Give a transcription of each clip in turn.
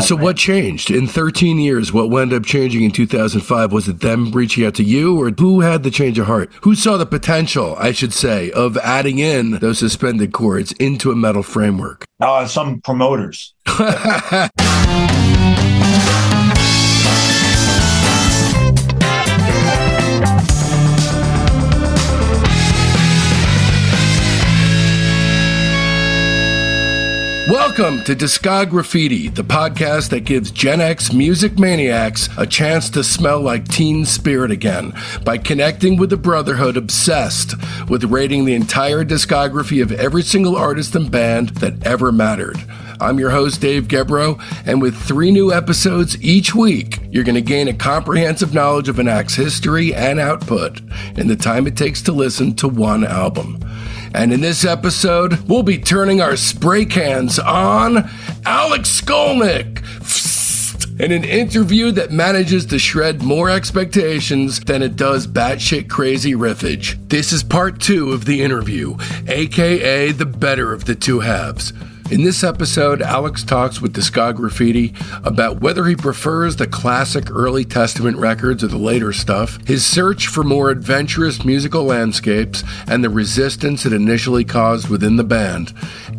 So what changed in 13 years? What wound up changing in 2005? Was it them reaching out to you or who had the change of heart? Who saw the potential, I should say, of adding in those suspended chords into a metal framework? Uh, some promoters. Welcome to Discograffiti, the podcast that gives Gen X music maniacs a chance to smell like teen spirit again by connecting with the brotherhood obsessed with rating the entire discography of every single artist and band that ever mattered. I'm your host, Dave Gebroe, and with three new episodes each week, you're going to gain a comprehensive knowledge of an act's history and output in the time it takes to listen to one album. And in this episode, we'll be turning our spray cans on Alex Skolnick in an interview that manages to shred more expectations than it does batshit crazy riffage. This is part two of the interview, aka the better of the two halves. In this episode, Alex talks with Discograffiti about whether he prefers the classic early Testament records or the later stuff, his search for more adventurous musical landscapes, and the resistance it initially caused within the band,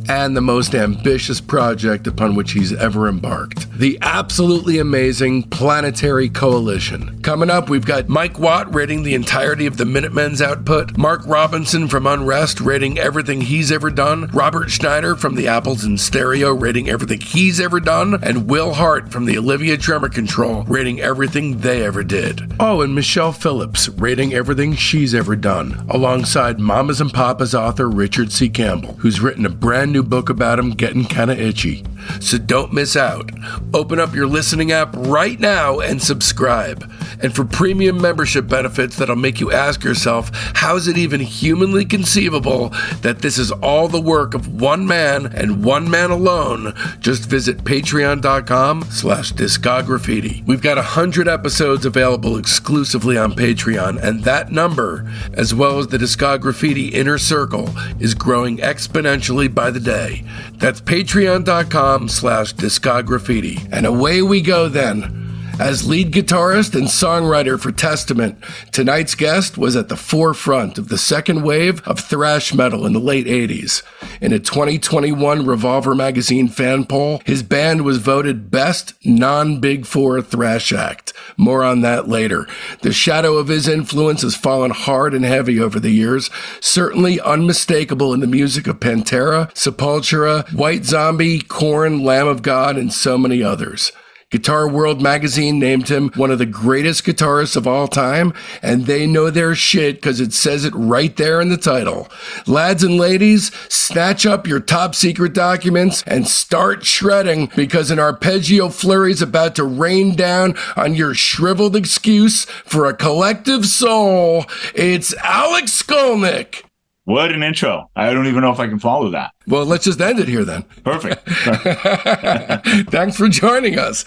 and the most ambitious project upon which he's ever embarked the absolutely amazing Planetary Coalition. Coming up, we've got Mike Watt rating the entirety of the Minutemen's output, Mark Robinson from Unrest rating everything he's ever done, Robert Schneider from the In Stereo rating everything he's ever done, and Will Hart from the Olivia Tremor Control rating everything they ever did. Oh, and Michelle Phillips rating everything she's ever done, alongside Mamas and Papas author Richard C. Campbell, who's written a brand new book about him getting kinda itchy. So don't miss out. Open up your listening app right now and subscribe. And for premium membership benefits that'll make you ask yourself, how is it even humanly conceivable that this is all the work of one man and man alone? Just visit patreon.com slash discograffiti. We've got a hundred episodes available exclusively on Patreon, and that number, as well as the Discograffiti Inner Circle, is growing exponentially by the day. That's patreon.com slash discograffiti. And away we go then. As lead guitarist and songwriter for Testament, tonight's guest was at the forefront of the second wave of thrash metal in the late 80s. In a 2021 Revolver magazine fan poll, his band was voted best non Big Four thrash act. More on that later. The shadow of his influence has fallen hard and heavy over the years, certainly unmistakable in the music of Pantera, Sepultura, White Zombie, Korn, Lamb of God, and so many others. Guitar World magazine named him one of the greatest guitarists of all time, and they know their shit because it says it right there in the title. Lads and ladies, snatch up your top secret documents and start shredding because an arpeggio flurry is about to rain down on your shriveled excuse for a collective soul. It's Alex Skolnick. What an intro. I don't even know if I can follow that. Well, let's just end it here then. Perfect. Thanks for joining us.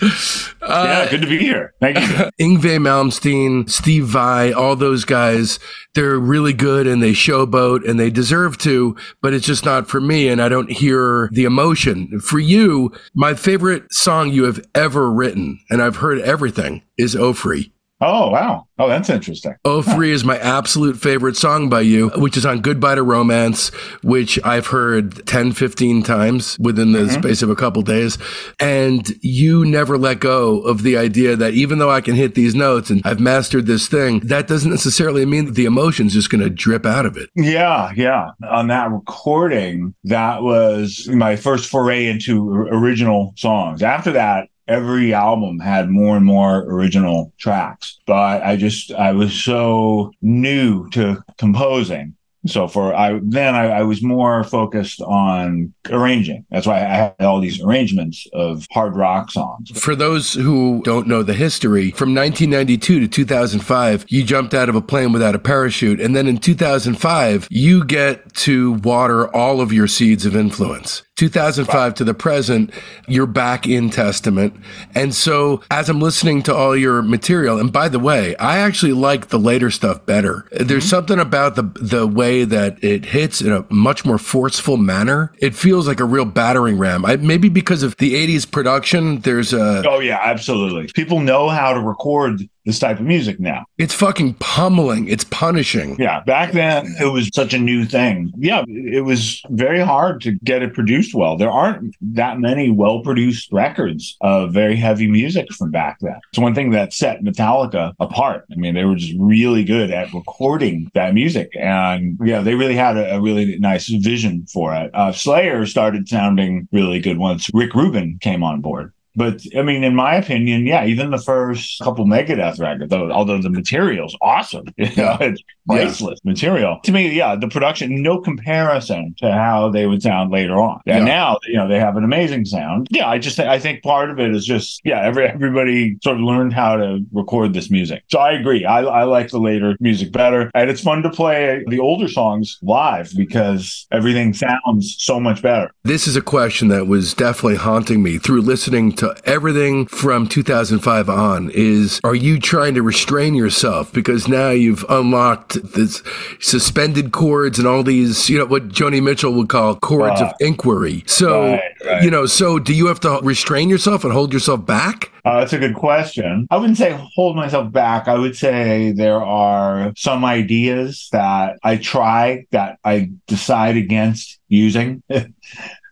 Uh, yeah, good to be here. Thank you. Yngwie Malmsteen, Steve Vai, all those guys, they're really good and they showboat and they deserve to, but it's just not for me and I don't hear the emotion. For you, my favorite song you have ever written, and I've heard everything, is Free. Oh, wow. Oh, that's interesting. Oh Free is my absolute favorite song by you, which is on Goodbye to Romance, which I've heard 10, 15 times within the mm-hmm. space of a couple days. And you never let go of the idea that even though I can hit these notes and I've mastered this thing, that doesn't necessarily mean that the emotion's just going to drip out of it. Yeah, yeah. On that recording, that was my first foray into original songs. After that, every album had more and more original tracks. But I just, I was so new to composing. So for I then I, I, was more focused on arranging. That's why I had all these arrangements of hard rock songs. For those who don't know the history, from 1992 to 2005, you jumped out of a plane without a parachute, and then in 2005, you get to water all of your seeds of influence. 2005 to the present, you're back in Testament. And so as I'm listening to all your material, and by the way, I actually like the later stuff better. There's mm-hmm. something about the the way that it hits in a much more forceful manner. It feels like a real battering ram. I, maybe because of the 80s production, there's a Oh yeah, absolutely. People know how to record this type of music now. It's fucking pummeling. It's punishing. Yeah. Back then, it was such a new thing. Yeah. It was very hard to get it produced well. There aren't that many well produced records of very heavy music from back then. It's one thing that set Metallica apart. I mean, they were just really good at recording that music. And yeah, they really had a, a really nice vision for it. Uh, Slayer started sounding really good once Rick Rubin came on board. But I mean, in my opinion, yeah, even the first couple Megadeth records, though, although the material's awesome, you know, it's priceless yeah. material. To me, yeah, the production, no comparison to how they would sound later on. And yeah. now, you know, they have an amazing sound. Yeah, I just I think part of it is just yeah, every everybody sort of learned how to record this music. So I agree. I, I like the later music better, and it's fun to play the older songs live because everything sounds so much better. This is a question that was definitely haunting me through listening to to everything from 2005 on is are you trying to restrain yourself because now you've unlocked this suspended chords and all these, you know, what Joni Mitchell would call chords uh, of inquiry. So, right, right. you know, so do you have to restrain yourself and hold yourself back? Uh, that's a good question. I wouldn't say hold myself back. I would say there are some ideas that I try that I decide against using.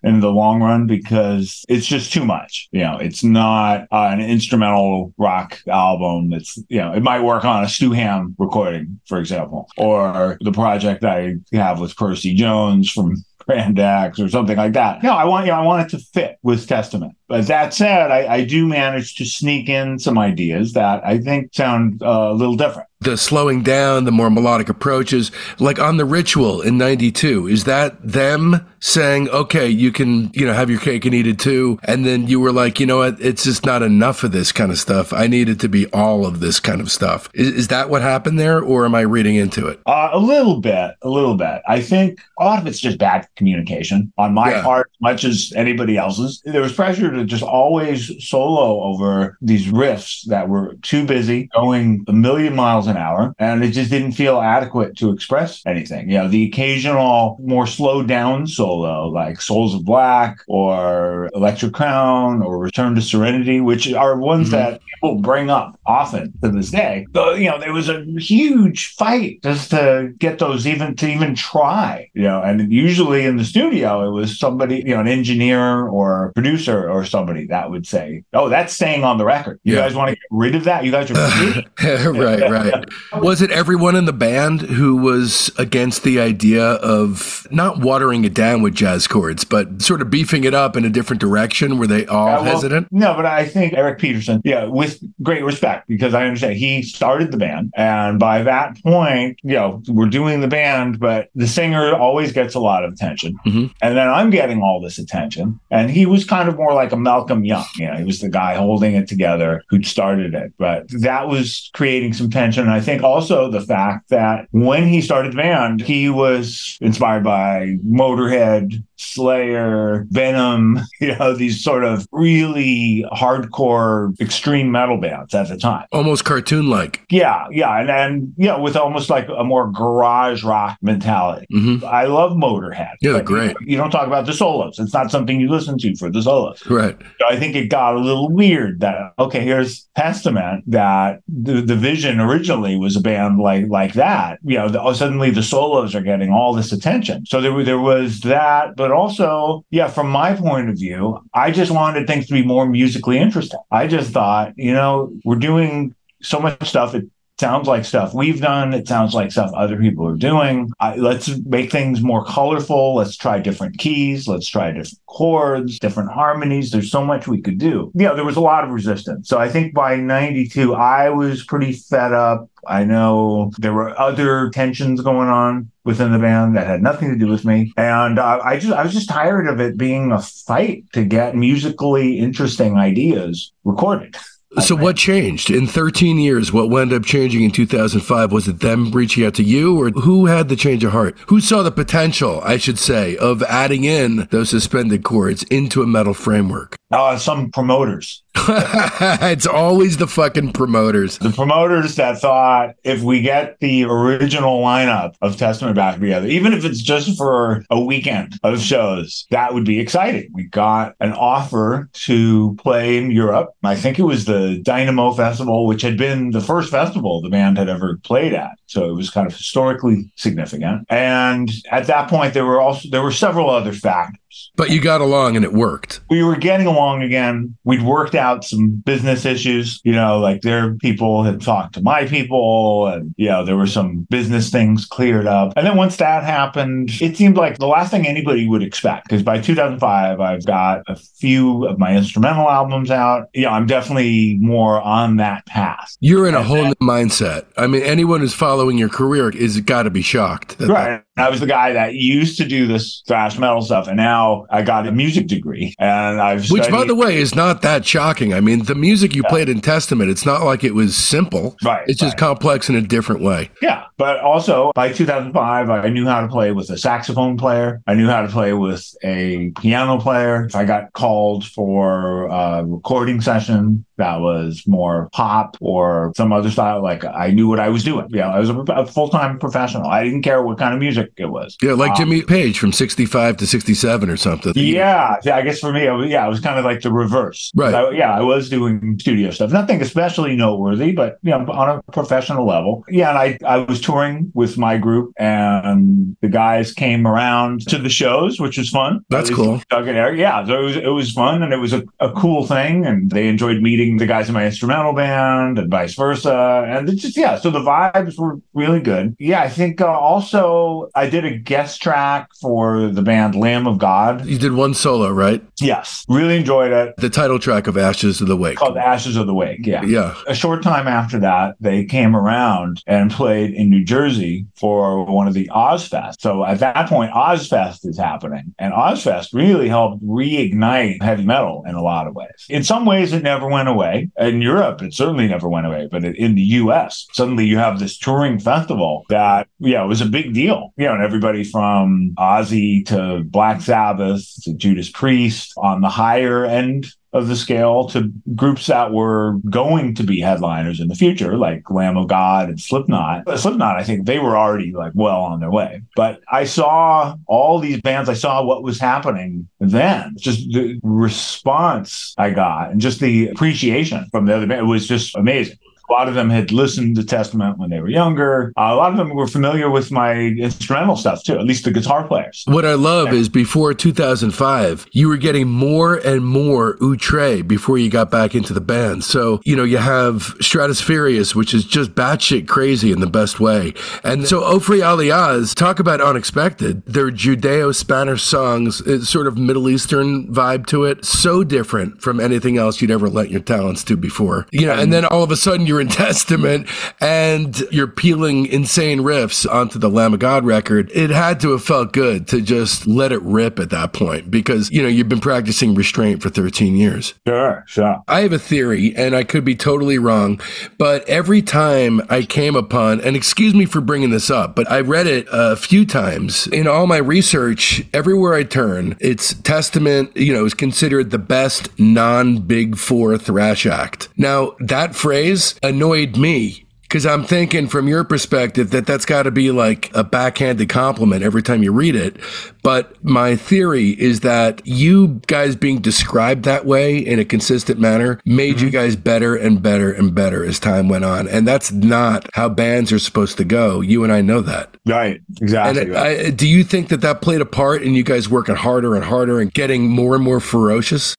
in the long run because it's just too much. You know, it's not uh, an instrumental rock album. It's, you know, it might work on a Stu Hamm recording, for example, or the project I have with Percy Jones from Brand X or something like that. No, I want you know, I want it to fit with Testament. But that said, I, I do manage to sneak in some ideas that I think sound uh, a little different the slowing down, the more melodic approaches, like on the ritual in 92, is that them saying, okay, you can, you know, have your cake and eat it too. And then you were like, you know what? It's just not enough of this kind of stuff. I need it to be all of this kind of stuff. Is, is that what happened there or am I reading into it? Uh, a little bit, a little bit. I think a lot of it's just bad communication on my yeah. part, much as anybody else's. There was pressure to just always solo over these riffs that were too busy going a million miles an hour, and it just didn't feel adequate to express anything. You know, the occasional more slowed down solo, like Souls of Black or Electric Crown or Return to Serenity, which are ones mm-hmm. that people bring up often to this day. So, you know, there was a huge fight just to get those even to even try, you know, and usually in the studio, it was somebody, you know, an engineer or a producer or somebody that would say, Oh, that's staying on the record. You yeah. guys want to get rid of that? You guys are right, right. Was it everyone in the band who was against the idea of not watering it down with jazz chords, but sort of beefing it up in a different direction? Were they all well, hesitant? No, but I think Eric Peterson, yeah, with great respect, because I understand he started the band. And by that point, you know, we're doing the band, but the singer always gets a lot of attention. Mm-hmm. And then I'm getting all this attention. And he was kind of more like a Malcolm Young. You know, he was the guy holding it together who'd started it. But that was creating some tension. And I think also the fact that when he started the band, he was inspired by Motorhead, Slayer, Venom, you know, these sort of really hardcore extreme metal bands at the time. Almost cartoon like. Yeah, yeah. And and yeah, with almost like a more garage rock mentality. Mm-hmm. I love Motorhead. Yeah, great. You, you, don't talk about the solos. It's not something you listen to for the solos. Right. I think it got a little weird that okay, here's Testament that the, the vision originally was a band like like that. You know, the, suddenly the solos are getting all this attention. So there there was that, but but also, yeah, from my point of view, I just wanted things to be more musically interesting. I just thought, you know, we're doing so much stuff. It sounds like stuff we've done. It sounds like stuff other people are doing. I, let's make things more colorful. Let's try different keys. Let's try different chords, different harmonies. There's so much we could do. Yeah, there was a lot of resistance. So I think by 92, I was pretty fed up. I know there were other tensions going on within the band that had nothing to do with me, and uh, I just I was just tired of it being a fight to get musically interesting ideas recorded. So what changed in 13 years? What wound up changing in 2005? Was it them reaching out to you, or who had the change of heart? Who saw the potential, I should say, of adding in those suspended chords into a metal framework? Uh, some promoters. it's always the fucking promoters. The promoters that thought if we get the original lineup of Testament back together, even if it's just for a weekend of shows, that would be exciting. We got an offer to play in Europe. I think it was the Dynamo Festival, which had been the first festival the band had ever played at. So it was kind of historically significant. And at that point, there were also there were several other factors. But you got along and it worked. We were getting along again. We'd worked out some business issues, you know, like their people had talked to my people and, you know, there were some business things cleared up. And then once that happened, it seemed like the last thing anybody would expect. Because by 2005, I've got a few of my instrumental albums out. Yeah, I'm definitely more on that path. You're in a whole new mindset. I mean, anyone who's following your career is got to be shocked. that- Right. I was the guy that used to do this thrash metal stuff, and now I got a music degree, and I've Which, by the way, is not that shocking. I mean, the music you played in Testament, it's not like it was simple. Right, It's just complex in a different way. Yeah, but also by 2005, I knew how to play with a saxophone player. I knew how to play with a piano player. I got called for a recording session that was more pop or some other style, like I knew what I was doing. Yeah, I was a, a full time professional. I didn't care what kind of music it was. Yeah, like Um, Jimmy Page from 65 to 67 or something. Yeah, I guess for me, it was, yeah, it was kind of like the reverse. Right. I- yeah, I was doing studio stuff. Nothing especially noteworthy, but you know, on a professional level. Yeah, and I I was touring with my group, and the guys came around to the shows, which was fun. That's cool. Doug and Eric. Yeah, so it was it was fun, and it was a, a cool thing, and they enjoyed meeting the guys in my instrumental band, and vice versa, and it's just yeah. So the vibes were really good. Yeah, I think uh, also I did a guest track for the band Lamb of God. You did one solo, right? Yes, really enjoyed it. The title track of Ashes of the Wake. Called Ashes of the Wake. Yeah. Yeah. A short time after that, they came around and played in New Jersey for one of the Ozzfest. So at that point, Ozzfest is happening, and Ozzfest really helped reignite heavy metal in a lot of ways. In some ways, it never went away. In Europe, it certainly never went away, but in the U.S., suddenly you have this touring festival that, yeah, it was a big deal. You know, and everybody from Ozzy to Black Sabbath to Judas Priest on the higher end of the scale to groups that were going to be headliners in the future, like Lamb of God and Slipknot. Slipknot, I think they were already like well on their way. But I saw all these bands, I saw what was happening then. Just the response I got and just the appreciation from the other band. It was just amazing. A lot of them had listened to Testament when they were younger. Uh, a lot of them were familiar with my instrumental stuff too, at least the guitar players. What I love is before 2005, you were getting more and more outre before you got back into the band. So, you know, you have Stratospheerius, which is just batshit crazy in the best way. And so Ofri Eliaz, talk about unexpected. They're Judeo-Spanish songs, it's sort of Middle Eastern vibe to it. So different from anything else you'd ever lent your talents to before. You know, and then all of a sudden you're Testament and you're peeling insane riffs onto the Lamb of God record. It had to have felt good to just let it rip at that point because, you know, you've been practicing restraint for 13 years. Sure, sure. I have a theory, and I could be totally wrong, but every time I came upon, and excuse me for bringing this up, but I read it a few times in all my research, everywhere I turn, it's Testament, you know, is considered the best non Big Four thrash act. Now, that phrase annoyed me. Because I'm thinking from your perspective that that's got to be like a backhanded compliment every time you read it. But my theory is that you guys being described that way in a consistent manner made you mm-hmm. guys better and better and better as time went on. And that's not how bands are supposed to go. You and I know that. Right, And exactly. right. I, do you think that that played a part in you guys working harder and harder and getting more and more ferocious?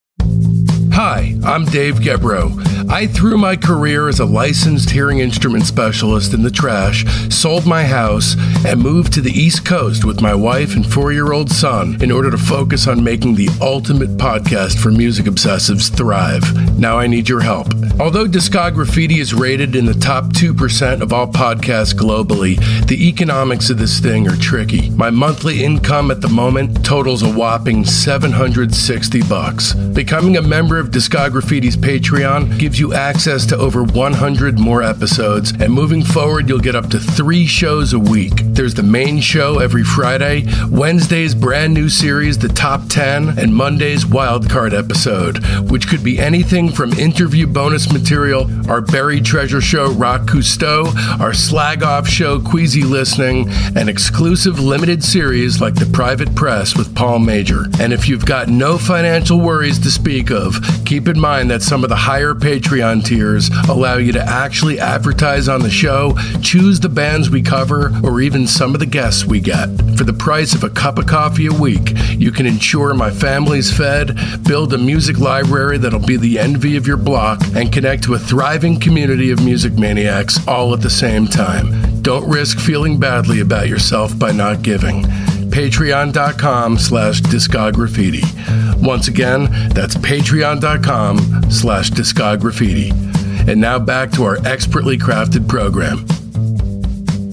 Hi, I'm Dave Gebroe. I threw my career as a licensed hearing instrument specialist in the trash, sold my house, and moved to the East Coast with my wife and four year old son in order to focus on making the ultimate podcast for music obsessives thrive. Now I need your help. Although Discograffiti is rated in the top 2% of all podcasts globally, the economics of this thing are tricky. My monthly income at the moment totals a whopping 760 bucks. Becoming a member of Discograffiti's Patreon gives you access to over 100 more episodes, and moving forward, you'll get up to three shows a week. There's the main show every Friday, Wednesday's brand new series, The Top 10, and Monday's wildcard episode, which could be anything from interview bonus material, our buried treasure show, Rock Cousteau, our slag off show, Queasy Listening, and exclusive limited series like The Private Press with Paul Major. And if you've got no financial worries to speak of, keep in mind that some of the higher Patreon tiers allow you to actually advertise on the show, choose the bands we cover, or even some of the guests we get. For the price of a cup of coffee a week, you can ensure my family's fed, build a music library that'll be the envy of your block, and connect to a thriving community of music maniacs all at the same time. Don't risk feeling badly about yourself by not giving. Patreon.com slash discograffiti. Once again, that's patreon.com slash discograffiti. And now back to our expertly crafted program.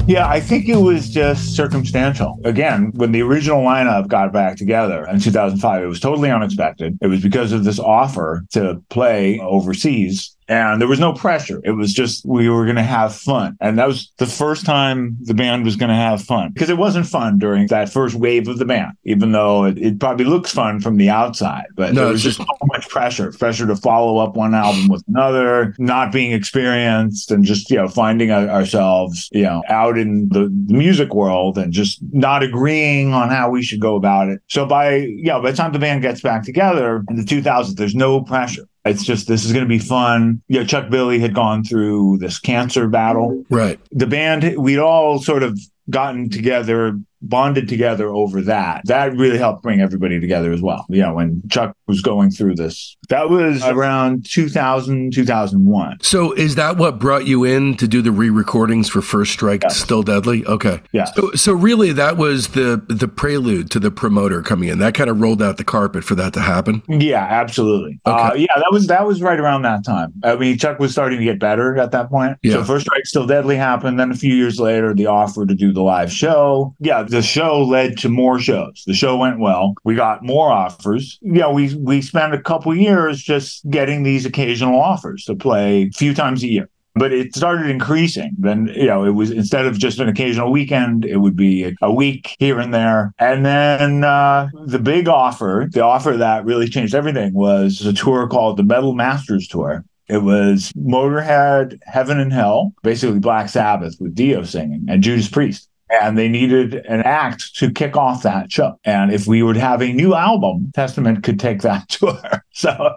Yeah, I think it was just circumstantial. Again, when the original lineup got back together in 2005, it was totally unexpected. It was because of this offer to play overseas and there was no pressure. It was just we were going to have fun. And that was the first time the band was going to have fun because it wasn't fun during that first wave of the band, even though it, it probably looks fun from the outside. But no, there was just so much pressure pressure to follow up one album with another, not being experienced, and just, you know, finding ourselves, you know, out in the music world and just not agreeing on how we should go about it. So by, you know, by the time the band gets back together in the 2000s, there's no pressure. It's just this is going to be fun. You know, Chuck Billy had gone through this cancer battle. Right. The band, we'd all sort of gotten together bonded together over that. That really helped bring everybody together as well. Know, when Chuck was going through this, that was around 2000, 2001. So is that what brought you in to do the re-recordings for First Strike yes. Still Deadly? Okay. Yeah. So, so really that was the the prelude to the promoter coming in. That kind of rolled out the carpet for that to happen. Yeah, absolutely. Okay. Uh, yeah, that was that was right around that time. I mean, Chuck was starting to get better at that point. Yeah. So First Strike Still Deadly happened. Then a few years later, the offer to do the live show. Yeah, the show led to more shows. The show went well. We got more offers. You know, we we spent a couple years just getting these occasional offers to play a few times a year but it started increasing. Then, you know, it was instead of just an occasional weekend, it would be a week here and there. And then uh, the big offer, the offer that really changed everything was a tour called the Metal Masters Tour. It was Motorhead, Heaven and Hell, basically Black Sabbath with Dio singing, and Judas Priest and they needed an act to kick off that show. And if we would have a new album, Testament could take that tour. so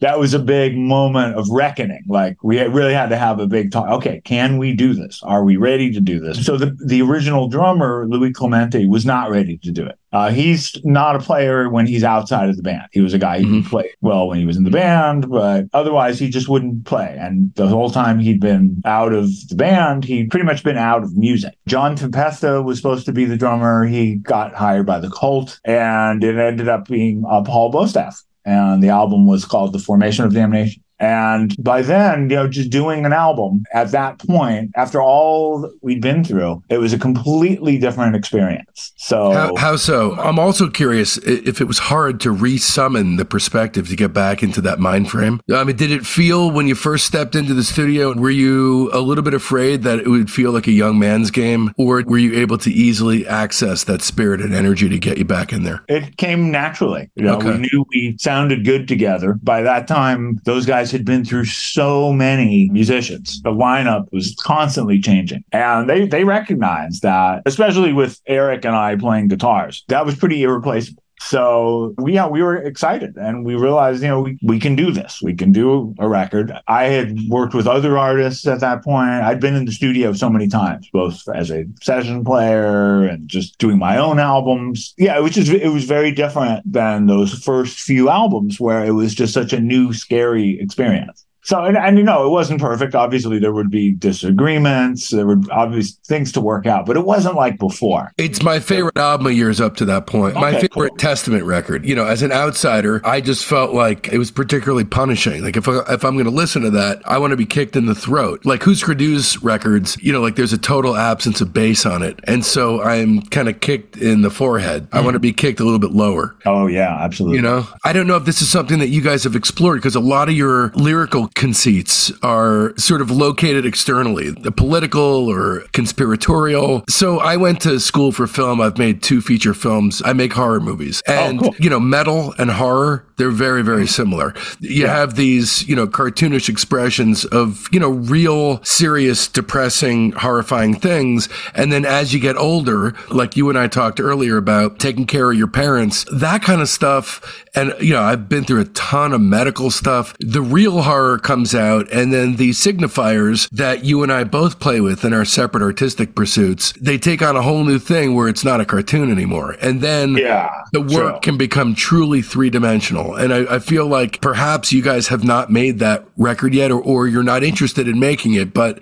that was a big moment of reckoning. Like we really had to have a big talk. Okay, can we do this? Are we ready to do this? So the, the original drummer, Louie Clemente, was not ready to do it. Uh, he's not a player when he's outside of the band. He was a guy who mm-hmm. played well when he was in the band, but otherwise he just wouldn't play. And the whole time he'd been out of the band, he'd pretty much been out of music. John Tempesta was supposed to be the drummer. He got hired by the Cult, and it ended up being uh, Paul Bostaph. And the album was called The Formation of Damnation. And by then, you know, just doing an album at that point, after all we'd been through, it was a completely different experience. So, how, how so? I'm also curious if it was hard to re-summon the perspective to get back into that mind frame. I mean, did it feel when you first stepped into the studio? Were you a little bit afraid that it would feel like a young man's game, or were you able to easily access that spirit and energy to get you back in there? It came naturally. You know, okay. we knew we sounded good together. By that time, those guys had been through so many musicians. The lineup was constantly changing. And they, they recognized that, especially with Eric and I playing guitars, that was pretty irreplaceable. So we, yeah, we were excited and we realized, you know, we, we can do this. We can do a record. I had worked with other artists at that point. I'd been in the studio so many times, both as a session player and just doing my own albums. Yeah, it was just, it was very different than those first few albums where it was just such a new, scary experience. So, and, and you know, it wasn't perfect. Obviously, there would be disagreements. There would obvious things to work out, but it wasn't like before. It's my favorite album of yours up to that point. my favorite cool. Testament record. You know, as an outsider, I just felt like it was particularly punishing. Like if I, if I'm going to listen to that, I want to be kicked in the throat. Like Who's Produce records, you know, like there's a total absence of bass on it, and so I'm kind of kicked in the forehead. I hmm. want to be kicked a little bit lower. Oh yeah, absolutely. You know, I don't know if this is something that you guys have explored because a lot of your lyrical conceits are sort of located externally, the political or conspiratorial. So I went to school for film. I've made two feature films. I make horror movies. Oh, and, cool. you know, metal and horror, they're very, very similar. You have these, you know, cartoonish expressions of, you know, real, serious, depressing, horrifying things. And then as you get older, like you and I talked earlier about taking care of your parents, that kind of stuff. And, you know, I've been through a ton of medical stuff. The real horror comes out. And then the signifiers that you and I both play with in our separate artistic pursuits, they take on a whole new thing where it's not a cartoon anymore. And then Yeah, the work true. can become truly three dimensional. And I, I feel like perhaps you guys have not made that record yet, or, or you're not interested in making it, but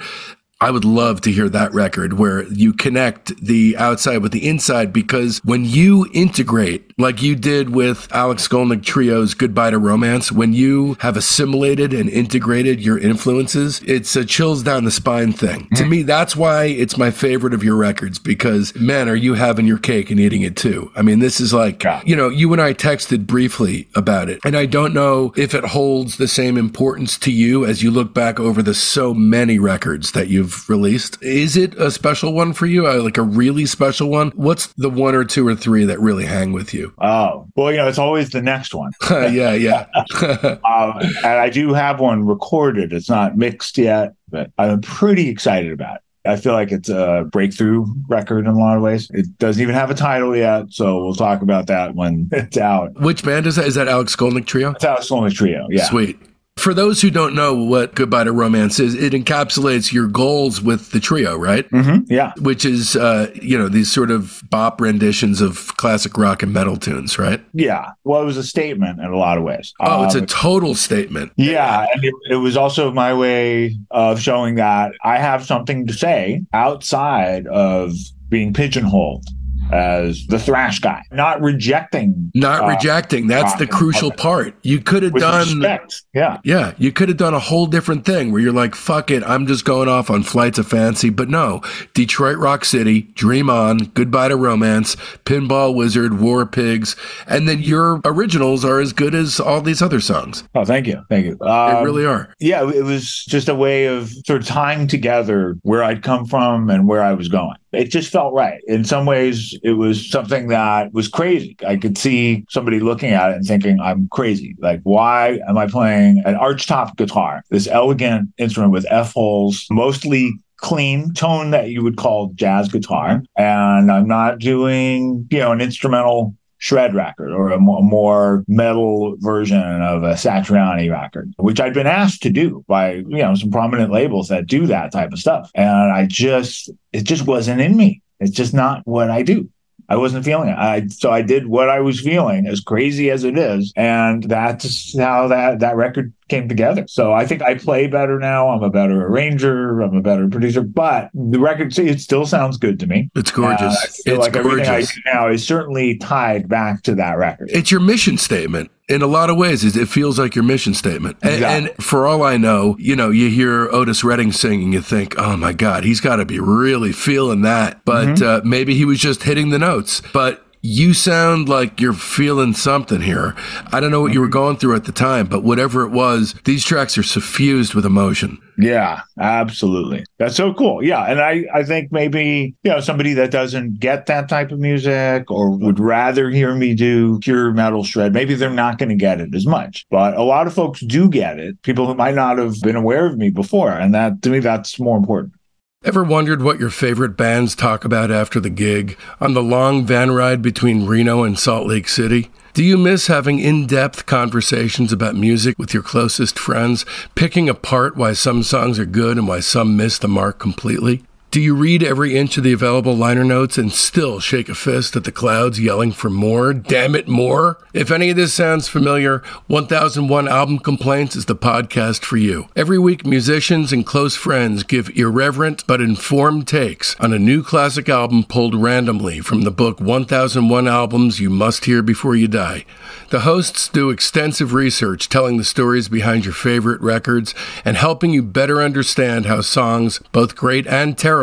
I would love to hear that record where you connect the outside with the inside because when you integrate, like you did with Alex Skolnick Trio's Goodbye to Romance, when you have assimilated and integrated your influences, it's a chills down the spine thing. To mm-hmm. me, that's why it's my favorite of your records because, man, are you having your cake and eating it too? I mean, this is like, Yeah. you know, you and I texted briefly about it, and I don't know if it holds the same importance to you as you look back over the so many records that you've released. Is it a special one for you? Uh, Like a really special one? What's the one or two or three that really hang with you? Oh, well, you know, it's always the next one. yeah, yeah. Um, and I do have one recorded. It's not mixed yet, but I'm pretty excited about it. I feel like it's a breakthrough record in a lot of ways. It doesn't even have a title yet, so we'll talk about that when it's out. Which band is that? Is that Alex Skolnick Trio? It's Alex Only Trio. Yeah. Sweet. For those who don't know what Goodbye to Romance is, it encapsulates your goals with the trio, right? hmm Yeah. Which is, uh, you know, these sort of bop renditions of classic rock and metal tunes, right? Yeah. Well, it was a statement in a lot of ways. Oh, it's a Um, total statement. Yeah, and it, it was also my way of showing that I have something to say outside of being pigeonholed as the thrash guy, not rejecting Not uh, rejecting. That's the crucial part. You could have done. respect. Yeah, Yeah, you could have done a whole different thing where you're like, fuck it, I'm just going off on flights of fancy. But no, Detroit Rock City, Dream On, Goodbye to Romance, Pinball Wizard, War Pigs, and then your originals are as good as all these other songs. Oh, thank you, thank you. They Um, really are. yeah, it was just a way of sort of tying together where I'd come from and where I was going. It just felt right. In some ways, it was something that was crazy. I could see somebody looking at it and thinking, I'm crazy. Like, why am I playing an archtop guitar, this elegant instrument with F holes, mostly clean tone that you would call jazz guitar, and I'm not doing, you know, an instrumental shred record or a mo- more metal version of a Satriani record, which I'd been asked to do by, you know, some prominent labels that do that type of stuff. And I just, it just wasn't in me. It's just not what I do. I wasn't feeling it. I so I did what I was feeling, as crazy as it is, and that's how that that record came together. So I think I play better now. I'm a better arranger. I'm a better producer. But the record, it still sounds good to me. It's gorgeous. Uh, I feel it's like everything I gorgeous. do now is certainly tied back to that record. It's your mission statement. In a lot of ways, it it feels like your mission statement. And, Exactly. and for all I know, you know, you hear Otis Redding singing, you think, oh my God, he's got to be really feeling that. But Mm-hmm. uh, maybe he was just hitting the notes. But you sound like you're feeling something here. I don't know what you were going through at the time, but whatever it was, these tracks are suffused with emotion. Yeah, absolutely. That's so cool. Yeah. And I, I think maybe, you know, somebody that doesn't get that type of music or would rather hear me do pure metal shred, maybe they're not going to get it as much. But a lot of folks do get it, people who might not have been aware of me before. And that, to me, that's more important. Ever wondered what your favorite bands talk about after the gig on the long van ride between Reno and Salt Lake City? Do you miss having in depth conversations about music with your closest friends, picking apart why some songs are good and why some miss the mark completely? Do you read every inch of the available liner notes and still shake a fist at the clouds yelling for more? Damn it, more? If any of this sounds familiar, 1001 Album Complaints is the podcast for you. Every week, musicians and close friends give irreverent but informed takes on a new classic album pulled randomly from the book 1001 Albums You Must Hear Before You Die. The hosts do extensive research telling the stories behind your favorite records and helping you better understand how songs, both great and terrible,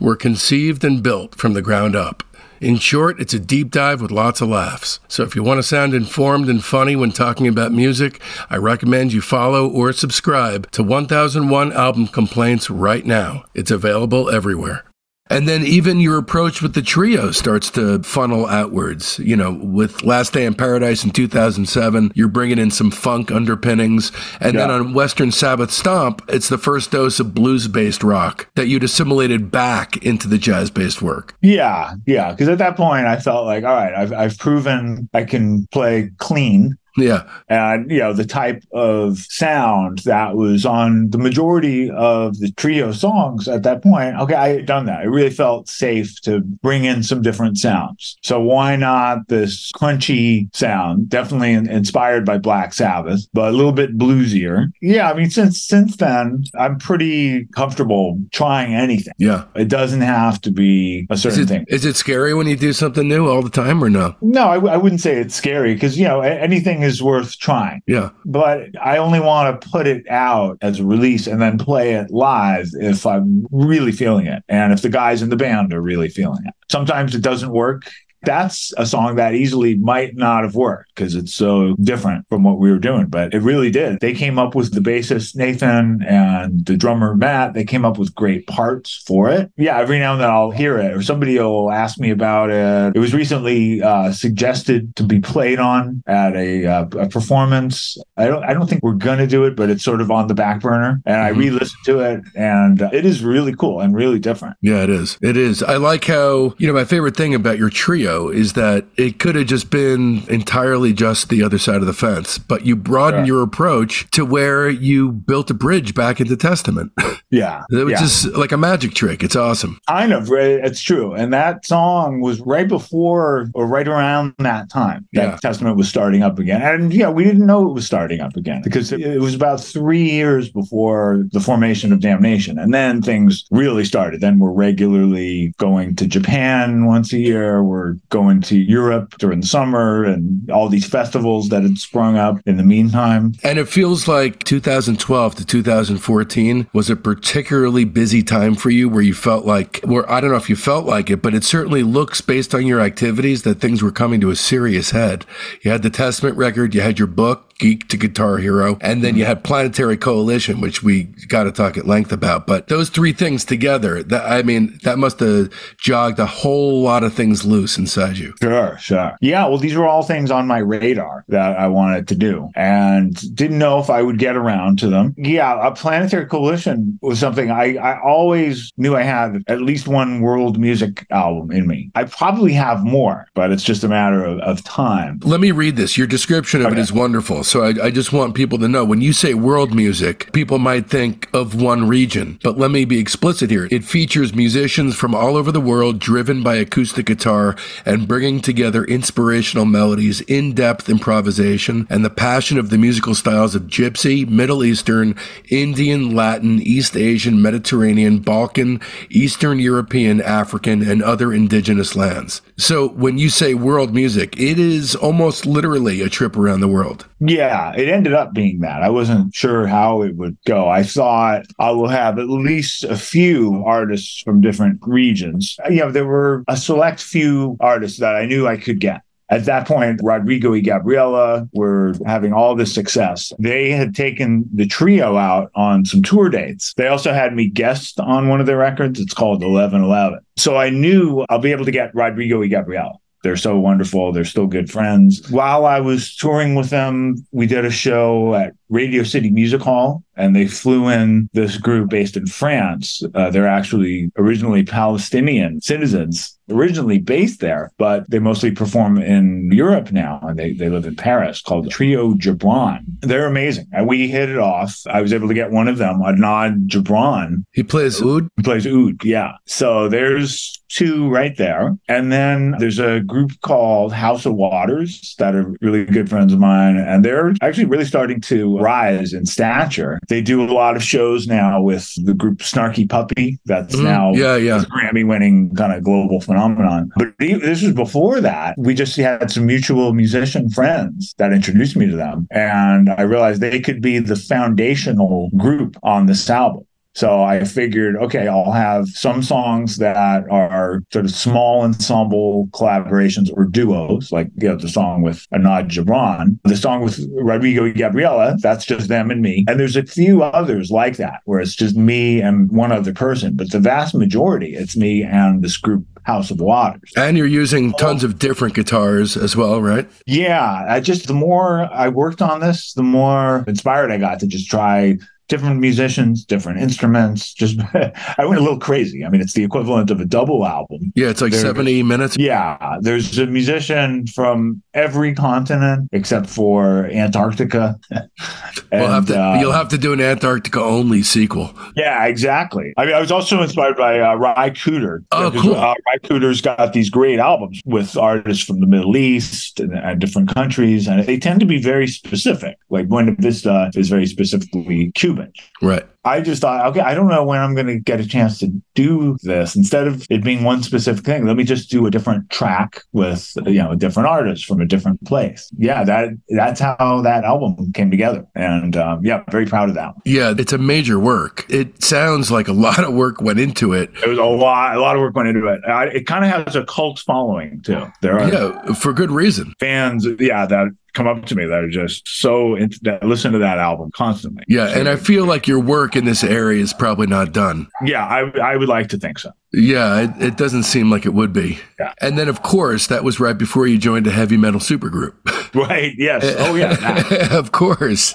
were conceived and built from the ground up. In short, it's a deep dive with lots of laughs. So if you want to sound informed and funny when talking about music, I recommend you follow or subscribe to 1001 Album Complaints right now. It's available everywhere. And then even your approach with the trio starts to funnel outwards. You know, with Last Day in Paradise in 2007, you're bringing in some funk underpinnings. And yeah. then on Western Sabbath Stomp, it's the first dose of blues based rock that you'd assimilated back into the jazz based work. Yeah. Yeah. Because at that point, I felt like, all right, I've, I've proven I can play clean yeah. And, you know, the type of sound that was on the majority of the trio songs at that point, okay, I had done that. It really felt safe to bring in some different sounds. So why not this crunchy sound, definitely inspired by Black Sabbath, but a little bit bluesier. Yeah. I mean, since, since then, I'm pretty comfortable trying anything. Yeah. It doesn't have to be a certain is it, thing. Is it scary when you do something new all the time or no? No, I w- I wouldn't say it's scary because, you know, anything is worth trying. Yeah. But I only want to put it out as a release and then play it live if I'm really feeling it and if the guys in the band are really feeling it. Sometimes it doesn't work that's a song that easily might not have worked because it's so different from what we were doing, but it really did. They came up with the bassist Nathan and the drummer Matt. They came up with great parts for it. Yeah, every now and then I'll hear it or somebody will ask me about it. It was recently uh, suggested to be played on at a, uh, a, performance. I don't I don't think we're gonna do it, but it's sort of on the back burner. And mm-hmm. I re-listened to it, and it is really cool and really different. Yeah, it is. It is. I like how you know my favorite thing about your trio is that it could have just been entirely just the other side of the fence, but you broadened your approach to where you built a bridge back into Testament. Yeah. it was yeah. just like a magic trick. It's awesome. Kind of. It's true. And that song was right before or right around that time that yeah. Testament was starting up again. And yeah, we didn't know it was starting up again because it was about three years before the formation of Damnation. And then things really started. Then we're regularly going to Japan once a year. We're going to Europe during the summer and all these festivals that had sprung up in the meantime. And it feels like 2012 to 2014 was a particularly busy time for you where you felt like, where I don't know if you felt like it, but it certainly looks based on your activities that things were coming to a serious head. You had the Testament record, you had your book, Geek to Guitar Hero. And then you mm-hmm. had Planetary Coalition, which we got to talk at length about. But those three things together, that, I mean, that must have jogged a whole lot of things loose inside you. Sure, sure. Yeah, well, these were all things on my radar that I wanted to do and didn't know if I would get around to them. Yeah, a Planetary Coalition was something I, I always knew I had at least one world music album in me. I probably have more, but it's just a matter of, of time. Let me read this. Your description of okay. it is wonderful. So I, I, just want people to know when you say world music, people might think of one region. But let me be explicit here. It features musicians from all over the world driven by acoustic guitar and bringing together inspirational melodies, in depth improvisation, and the passion of the musical styles of Gypsy, Middle Eastern, Indian, Latin, East Asian, Mediterranean, Balkan, Eastern European, African, and other indigenous lands. So when you say world music, it is almost literally a trip around the world. Yeah, it ended up being that. I wasn't sure how it would go. I thought I will have at least a few artists from different regions. You know, there were a select few artists that I knew I could get. At that point, Rodrigo y Gabriela were having all this success. They had taken the trio out on some tour dates. They also had me guest on one of their records. It's called 1111. So I knew I'll be able to get Rodrigo y Gabriela. They're so wonderful. They're still good friends. While I was touring with them, we did a show at Radio City Music Hall, and they flew in this group based in France. Uh, they're actually originally Palestinian citizens originally based there, but they mostly perform in Europe now and they, they live in Paris called Trio Joubran. They're amazing. And we hit it off. I was able to get one of them, Adnan Joubran. He plays oud? He plays oud, yeah. So there's two right there. And then there's a group called House of Waters that are really good friends of mine. And they're actually really starting to rise in stature. They do a lot of shows now with the group Snarky Puppy. That's mm, now yeah, yeah. Grammy winning kind of global phenomenon. But this was before that. We just had some mutual musician friends that introduced me to them. And I realized they could be the foundational group on this album. So I figured, okay, I'll have some songs that are sort of small ensemble collaborations or duos, like you know, the song with Adnan Joubran, the song with Rodrigo Gabriela, that's just them and me. And there's a few others like that, where it's just me and one other person. But the vast majority, it's me and this group House of Waters. And you're using tons of different guitars as well, right? Yeah. I just, the more I worked on this, the more inspired I got to just try different musicians, different instruments. Just I went a little crazy. I mean, it's the equivalent of a double album. Yeah, it's like there, 70 minutes. Yeah, there's a musician from every continent except for Antarctica. and, we'll have to, uh, you'll have to do an Antarctica only sequel. Yeah, exactly. I mean, I was also inspired by uh, Ry Cooder. Oh, cool. Uh, Ry Cooder's got these great albums with artists from the Middle East and, and different countries, and they tend to be very specific. Like Buena Vista is very specifically Cuban Cuban. Right. I just thought, okay, I don't know when I'm going to get a chance to do this. Instead of it being one specific thing, let me just do a different track with you know a different artist from a different place. Yeah, that that's how that album came together, and um, yeah, very proud of that. Yeah, it's a major work. It sounds like a lot of work went into it. It was a lot, a lot of work went into it. I, it kind of has a cult following too. There are yeah, for good reason. Fans, yeah, that come up to me that are just so into, that listen to that album constantly. Yeah, and I feel like your work in this area is probably not done. Yeah, I I would like to think so. Yeah, it, it, doesn't seem like it would be. Yeah. And then, of course, that was right before you joined a heavy metal supergroup. Right. Yes. Oh, yeah. of course.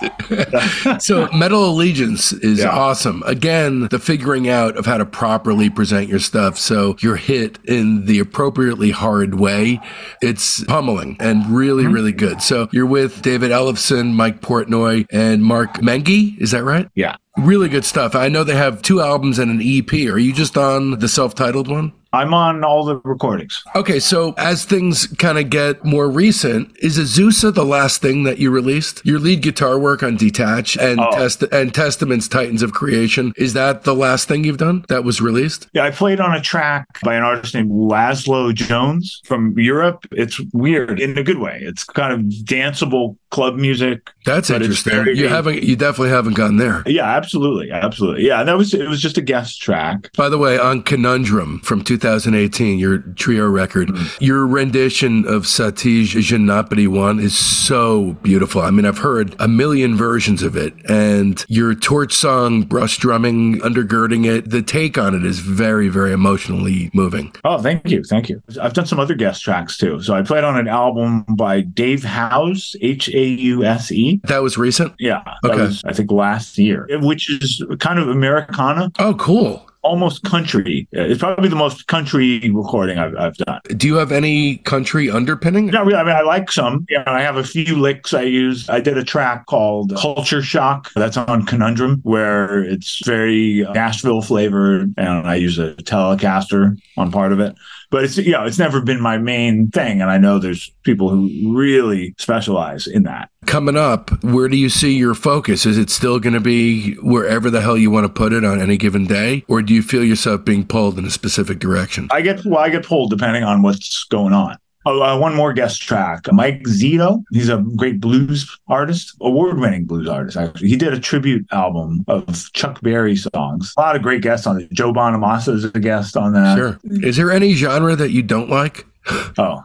so, Metal Allegiance is yeah. awesome. Again, the figuring out of how to properly present your stuff so you're hit in the appropriately hard way. It's pummeling and really, mm-hmm. really good. So, you're with David Ellefson, Mike Portnoy, and Mark Menghi. Is that right? Yeah. Really good stuff. I know they have two albums and an EP. Are you just on the self titled one? I'm on all the recordings. Okay, so as things kind of get more recent, is Azusa the last thing that you released? Your lead guitar work on Detach and oh. Test and Testaments Titans of Creation, is that the last thing you've done that was released? Yeah, I played on a track by an artist named Laszlo Jones from Europe. It's weird in a good way. It's kind of danceable club music. That's interesting. Very, you haven't you definitely haven't gone there. Yeah, absolutely. Absolutely. Yeah, and that was it was just a guest track. By the way, on Conundrum from 2018, your trio record, mm-hmm. your rendition of Satie Gymnopédie one is so beautiful. I mean, I've heard a million versions of it, and your torch song, brush drumming, undergirding it, the take on it is very, very emotionally moving. Oh, thank you. Thank you. I've done some other guest tracks too. So I played on an album by Dave Hause, H A U S E. That was recent? Yeah. Okay. Was, I think last year, which is kind of Americana. Oh, cool almost country. Uh, it's probably the most country recording I've, I've done. Do you have any country underpinning? Not really. I mean, I like some. Yeah, I have a few licks I use. I did a track called Culture Shock. That's on Conundrum, where it's very uh, Nashville flavored, and I use a Telecaster on part of it but it's you know it's never been my main thing and i know there's people who really specialize in that coming up where do you see your focus is it still going to be wherever the hell you want to put it on any given day or do you feel yourself being pulled in a specific direction i get well i get pulled depending on what's going on Oh, uh, one more guest track. Mike Zito. He's a great blues artist, award winning blues artist, actually. He did a tribute album of Chuck Berry songs. A lot of great guests on it. Joe Bonamassa is a guest on that. Sure. Is there any genre that you don't like? Oh,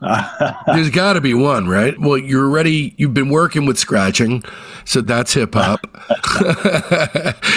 there's got to be one, right? Well, you're already, you've been working with scratching, so that's hip hop.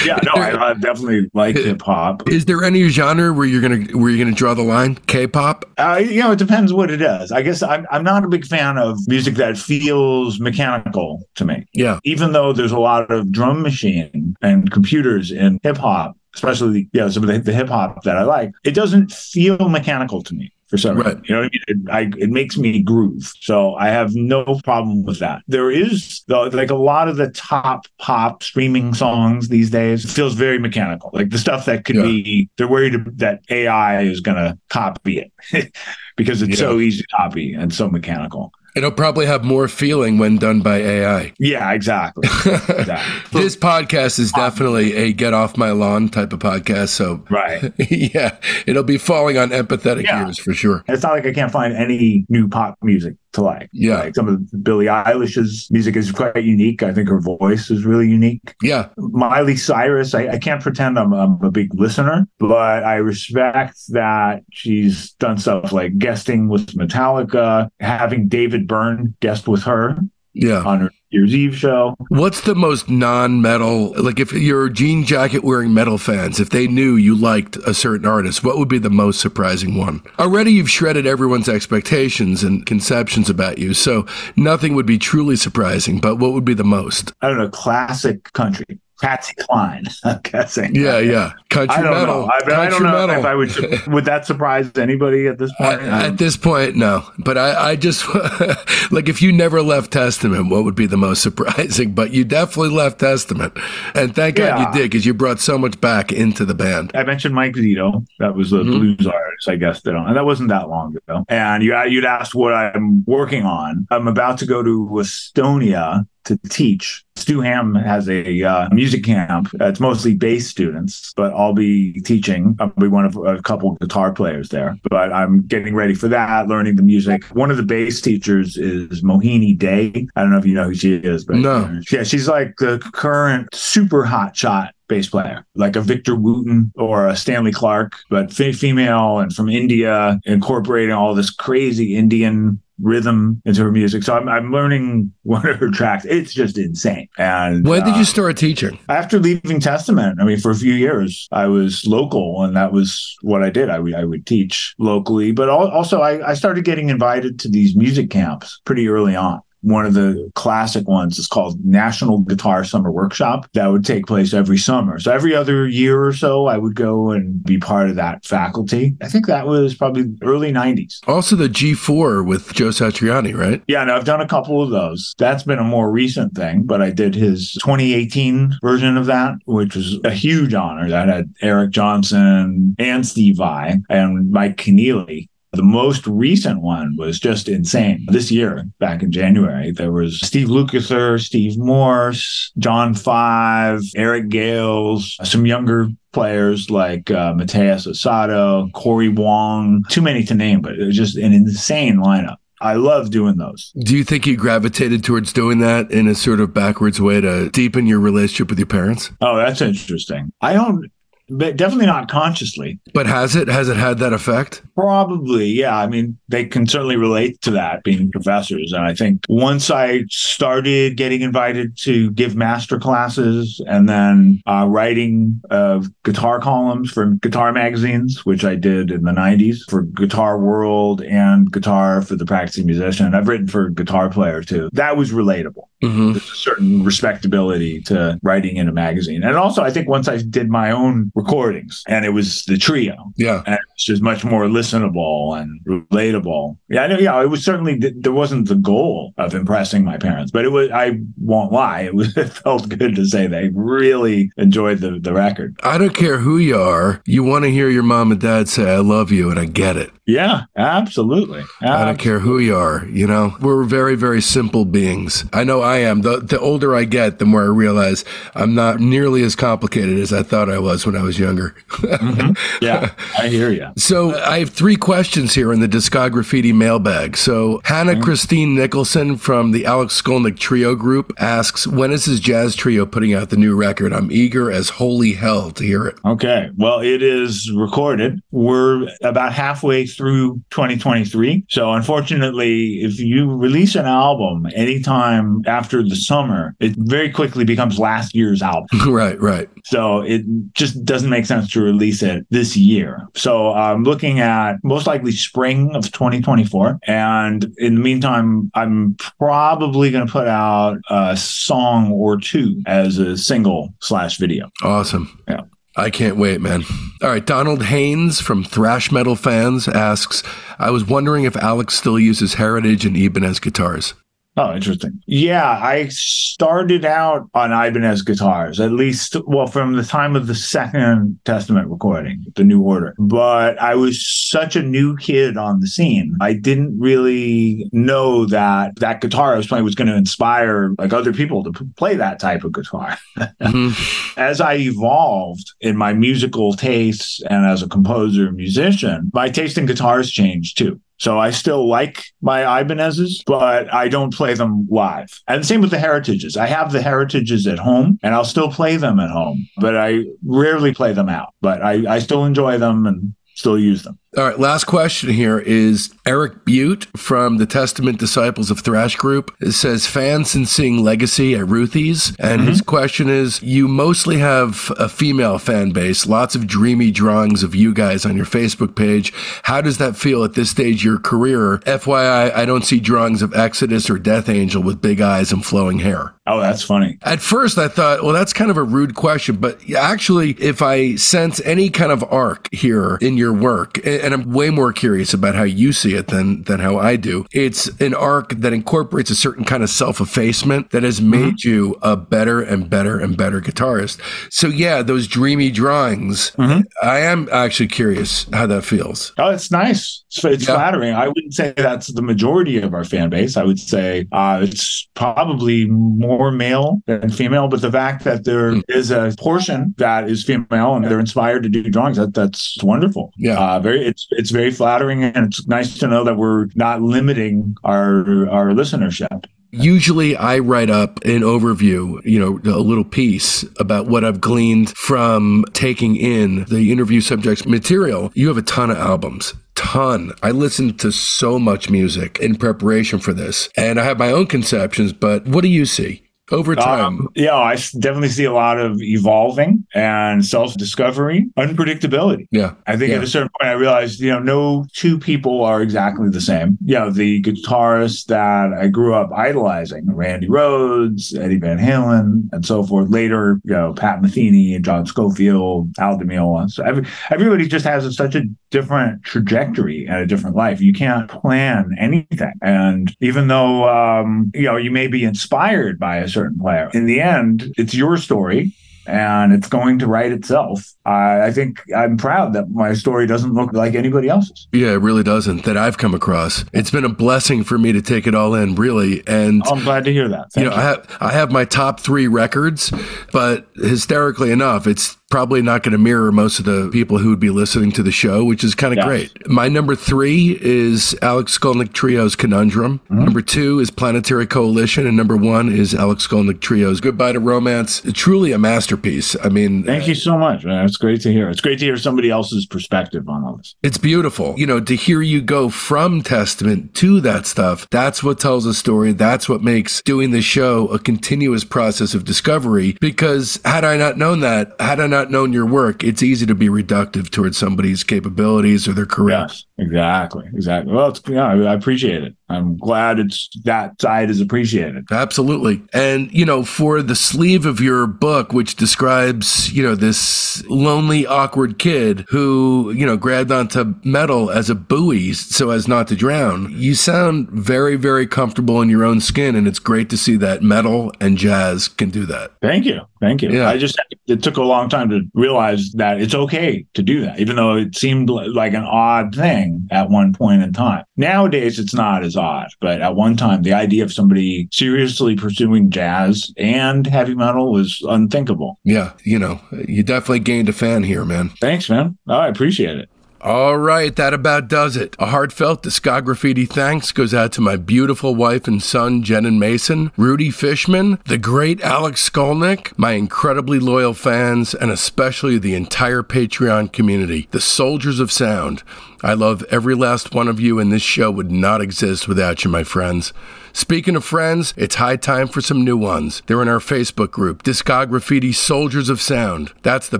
yeah, no, I, I definitely like hip hop. Is there any genre where you're gonna where you're gonna draw the line? K-pop? Uh, you know, it depends what it is. I guess I'm I'm not a big fan of music that feels mechanical to me. Yeah, even though there's a lot of drum machine and computers in hip hop, especially yeah, some of the, the hip hop that I like, it doesn't feel mechanical to me for some Right. You know what I mean? It, I, it makes me groove. So I have no problem with that. There is, though, like a lot of the top pop streaming songs these days feels very mechanical. Like the stuff that could Yeah. be, they're worried that AI is going to copy it because it's so easy to copy and so mechanical. It'll probably have more feeling when done by AI. Yeah, exactly. exactly. This podcast is definitely a get off my lawn type of podcast. So, Right. yeah, it'll be falling on empathetic Yeah. ears for sure. It's not like I can't find any new pop music to like. Yeah. Like some of Billie Eilish's music is quite unique. I think her voice is really unique. Yeah. Miley Cyrus, I, I can't pretend I'm, I'm a big listener, but I respect that she's done stuff like guesting with Metallica, having David Byrne guest with her Yeah. on her Year's Eve show. What's the most non metal? Like, if you're jean jacket wearing metal fans, if they knew you liked a certain artist, what would be the most surprising one? Already, you've shredded everyone's expectations and conceptions about you, so nothing would be truly surprising, but what would be the most? I don't know, classic country. Patsy Cline, I'm guessing. Yeah, yeah. Country I don't metal. know. I, but I don't Country know metal. if I would. Would that surprise anybody at this point? At, at this point, no. But I, I just like if you never left Testament, what would be the most surprising? But you definitely left Testament, and thank God you did because you brought so much back into the band. I mentioned Mike Zito. That was the Mhm. blues artist, I guess, that and that wasn't that long ago. And you you'd asked what I'm working on. I'm about to go to Estonia to teach. Stu Hamm has a uh, music camp. Uh, It's mostly bass students, but I'll be teaching. I'll be one of a couple guitar players there. But I'm getting ready for that, learning the music. One of the bass teachers is Mohini Dey. I don't know if you know who she is, but No. yeah, she's like the current super hot shot bass player, like a Victor Wooten or a Stanley Clarke, but fe- female and from India, incorporating all this crazy Indian rhythm into her music. So I'm, I'm learning one of her tracks. It's just insane. And When did uh, you start teaching? after leaving Testament, I mean, for a few years, I was local, and that was what I did. I would I would teach locally, but also I, I started getting invited to these music camps pretty early on. One of the classic ones is called National Guitar Summer Workshop. That would take place every summer. So every other year or so, I would go and be part of that faculty. I think that was probably early 90s. Also, the G4 with Joe Satriani, right? Yeah, and I've done a couple of those. That's been a more recent thing, but I did his 2018 version of that, which was a huge honor. That had Eric Johnson and Steve Vai and Mike Keneally. The most recent one was just insane. This year, back in January, there was Steve Lukather, Steve Morse, John Five, Eric Gales, some younger players like uh, Mateus Asato, Cory Wong. Too many to name, but it was just an insane lineup. I love doing those. Do you think you gravitated towards doing that in a sort of backwards way to deepen your relationship with your parents? Oh, that's interesting. I don't, but definitely not consciously. But has it? Has it had that effect? Probably, yeah. I mean, they can certainly relate to that being professors. And I think once I started getting invited to give master classes and then uh, writing uh, guitar columns for guitar magazines, which I did in the 90s for Guitar World and Guitar for the Practicing Musician. I've written for Guitar Player too. That was relatable. hmm There's a certain respectability to writing in a magazine. And also, I think once I did my own recordings and it was the trio, Yeah. and it's just much more listenable and relatable. Yeah, I know. Yeah, it was certainly there wasn't the goal of impressing my parents, but it was. I won't lie, it was. It felt good to say they really enjoyed the the record. I don't care who you are. You want to hear your mom and dad say, I love you, and I get it. Yeah, absolutely. I don't care who you are. You know, we're very, very simple beings. I know I am. The, the older I get, the more I realize I'm not nearly as complicated as I thought I was when I was younger. Mhm. Yeah, I hear you. So I have three questions here in the Discograffiti mailbag. So Hannah Christine Nicholson from the Alex Skolnick Trio Group asks, when is his jazz trio putting out the new record? I'm eager as holy hell to hear it. Okay. Well, it is recorded. We're about halfway through 2023. So, unfortunately, if you release an album anytime after the summer, it very quickly becomes last year's album. right, right. So, it just doesn't make sense to release it this year. So, I'm looking at most likely spring of 2024. And in the meantime, I'm probably going to put out a song or two as a single slash video. Awesome. Yeah. I can't wait, man. All right, Donald Haynes from Thrash Metal Fans asks, I was wondering if Alex still uses Heritage and Ibanez guitars. Oh, interesting. Yeah, I started out on Ibanez guitars, at least, well, from the time of the second Testament recording, the New Order. But I was such a new kid on the scene. I didn't really know that that guitar I was playing was going to inspire like other people to play that type of guitar. Mm-hmm. as I evolved in my musical tastes and as a composer and musician, my taste in guitars changed too. So I still like my Ibanez's, but I don't play them live. And same with the Heritages. I have the Heritages at home and I'll still play them at home, but I rarely play them out. But I, I still enjoy them and still use them. All right, last question here is Eric Butte from the Testament Disciples of Thrash Group. It says fans and seeing Legacy at Ruthie's. And mm-hmm. his question is You mostly have a female fan base, lots of dreamy drawings of you guys on your Facebook page. How does that feel at this stage of your career? FYI, I don't see drawings of Exodus or Death Angel with big eyes and flowing hair. Oh, that's funny. At first, I thought, well, that's kind of a rude question. But actually, if I sense any kind of arc here in your work, and I'm way more curious about how you see it than than how I do. It's an arc that incorporates a certain kind of self-effacement that has mm-hmm. made mm-hmm. you a better and better and better guitarist. So yeah, those dreamy drawings. Mm-hmm. I am actually curious how that feels. Oh, it's nice. It's, it's yeah. flattering. I wouldn't say that's the majority of our fan base. I would say uh, it's probably more male than female, but the fact that there mm. is a portion that is female and they're inspired to do drawings, that that's wonderful. Yeah, uh, very. It's it's very flattering, and it's nice to know that we're not limiting our our listenership. Usually I write up an overview, you know, a little piece about what I've gleaned from taking in the interview subjects material. You have a ton of albums ton. I listened to so much music in preparation for this, and I have my own conceptions, but what do you see? Over um, time? Um, yeah, I definitely see a lot of evolving and self discovery, unpredictability. Yeah. I think yeah. at a certain point, I realized, you know, no two people are exactly the same. You know, the guitarists that I grew up idolizing, Randy Rhoads, Eddie Van Halen, and so forth. Later, you know, Pat Metheny and John Scofield, Al Di Meola. So every, everybody just has a, such a different trajectory and a different life. You can't plan anything. And even though, um, you know, you may be inspired by a certain player, in the end, it's your story and it's going to write itself. I, I, think I'm proud that my story doesn't look like anybody else's. Yeah, it really doesn't that I've come across. It's been a blessing for me to take it all in, really. And I'm glad to hear that. Thank you know, you. I have I have my top three records, but hysterically enough, it's probably not going to mirror most of the people who would be listening to the show, which is kind of yes. great. My number three is Alex Skolnick Trio's Conundrum. Mm-hmm. Number two is Planetary Coalition, and number one is Alex Skolnick Trio's Goodbye to Romance. Truly a masterpiece. I mean, thank you so much. Man. It's great to hear. It's great to hear somebody else's perspective on all this. It's beautiful. You know, to hear you go from Testament to that stuff, that's what tells a story. That's what makes doing the show a continuous process of discovery. Because had I not known that, had I not not known your work, it's easy to be reductive towards somebody's capabilities or their career. Yes, exactly, exactly. Well, it's, yeah, I appreciate it. I'm glad it's that side is appreciated. Absolutely. And, you know, for the sleeve of your book, which describes, you know, this lonely, awkward kid who, you know, grabbed onto metal as a buoy so as not to drown, you sound very, very comfortable in your own skin. And it's great to see that metal and jazz can do that. Thank you. Thank you. Yeah. I just, it took a long time to realize that it's okay to do that, even though it seemed like an odd thing at one point in time. Nowadays, it's not as odd, but at one time, the idea of somebody seriously pursuing jazz and heavy metal was unthinkable. Yeah, you know, you definitely gained a fan here, man. Thanks, man. Oh, I appreciate it. All right, that about does it. A heartfelt Discograffiti thanks goes out to my beautiful wife and son, Jen and Mason, Rudy Fishman, the great Alex Skolnick, my incredibly loyal fans, and especially the entire Patreon community, the soldiers of sound. I love every last one of you, and this show would not exist without you, my friends. Speaking of friends, it's high time for some new ones. They're in our Facebook group, Discograffiti Soldiers of Sound. That's the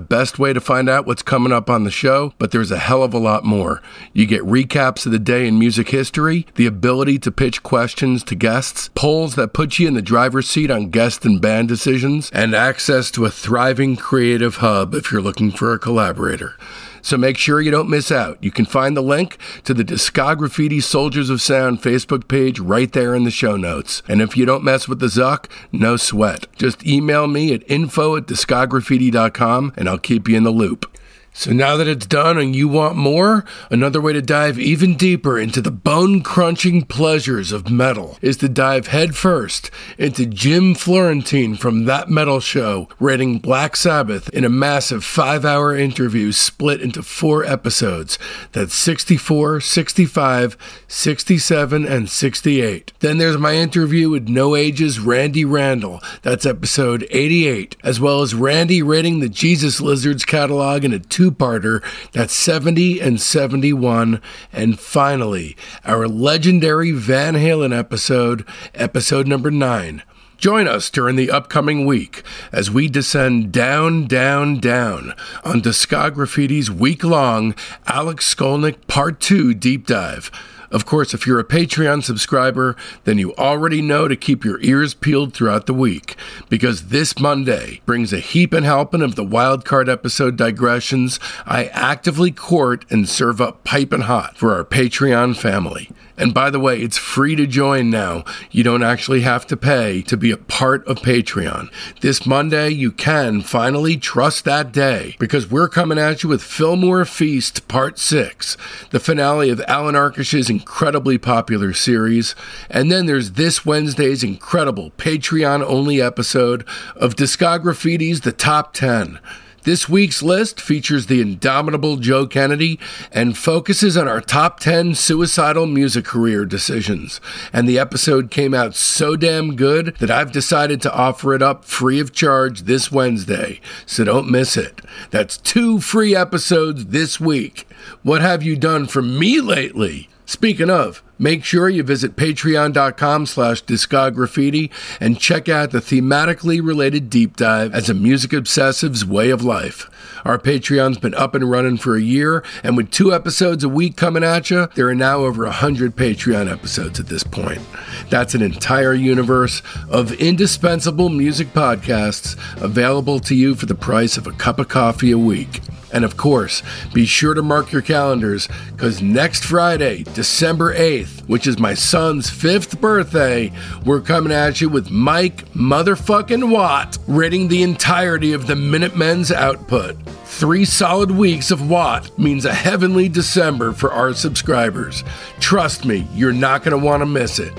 best way to find out what's coming up on the show, but there's a hell of a lot more. You get recaps of the day in music history, the ability to pitch questions to guests, polls that put you in the driver's seat on guest and band decisions, and access to a thriving creative hub if you're looking for a collaborator. So make sure you don't miss out. You can find the link to the Discograffiti Soldiers of Sound Facebook page right there in the show notes. And if you don't mess with the Zuck, no sweat. Just email me at info at discograffiti.com and I'll keep you in the loop. So now that it's done and you want more, another way to dive even deeper into the bone crunching pleasures of metal is to dive headfirst into Jim Florentine from That Metal Show, rating Black Sabbath in a massive five hour interview split into four episodes. That's 64, 65, 67, and 68. Then there's my interview with No Age's Randy Randall. That's episode 88, as well as Randy rating the Jesus Lizards catalog in a two two parter. That's 70 and 71. And finally, our legendary Van Halen episode, episode number nine. Join us during the upcoming week as we descend down, down, down on Discograffiti's week long Alex Skolnick Part 2 deep dive. Of course, if you're a Patreon subscriber, then you already know to keep your ears peeled throughout the week, because this Monday brings a heap and helping of the wildcard episode digressions I actively court and serve up piping hot for our Patreon family. And by the way, it's free to join now. You don't actually have to pay to be a part of Patreon. This Monday, you can finally trust that day because we're coming at you with Fillmore Feast Part 6, the finale of Allan Arkush's incredibly popular series. And then there's this Wednesday's incredible Patreon only episode of Discograffiti's The Top 10. This week's list features the indomitable Joe Kennedy and focuses on our top 10 suicidal music career decisions. And the episode came out so damn good that I've decided to offer it up free of charge this Wednesday, so don't miss it. That's two free episodes this week. What have you done for me lately? Speaking of, make sure you visit patreon.com slash discograffiti and check out the thematically related deep dive as a music obsessive's way of life. Our Patreon's been up and running for a year, and with two episodes a week coming at you, there are now over 100 Patreon episodes at this point. That's an entire universe of indispensable music podcasts available to you for the price of a cup of coffee a week. And of course, be sure to mark your calendars because next Friday, December 8th, which is my son's fifth birthday, we're coming at you with Mike motherfucking Watt rating the entirety of the Minutemen's output. Three solid weeks of Watt means a heavenly December for our subscribers. Trust me, you're not going to want to miss it.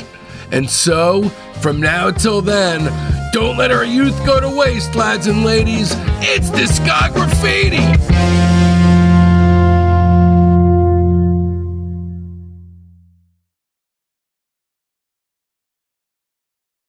And so, from now till then, don't let our youth go to waste, lads and ladies. It's Discograffiti!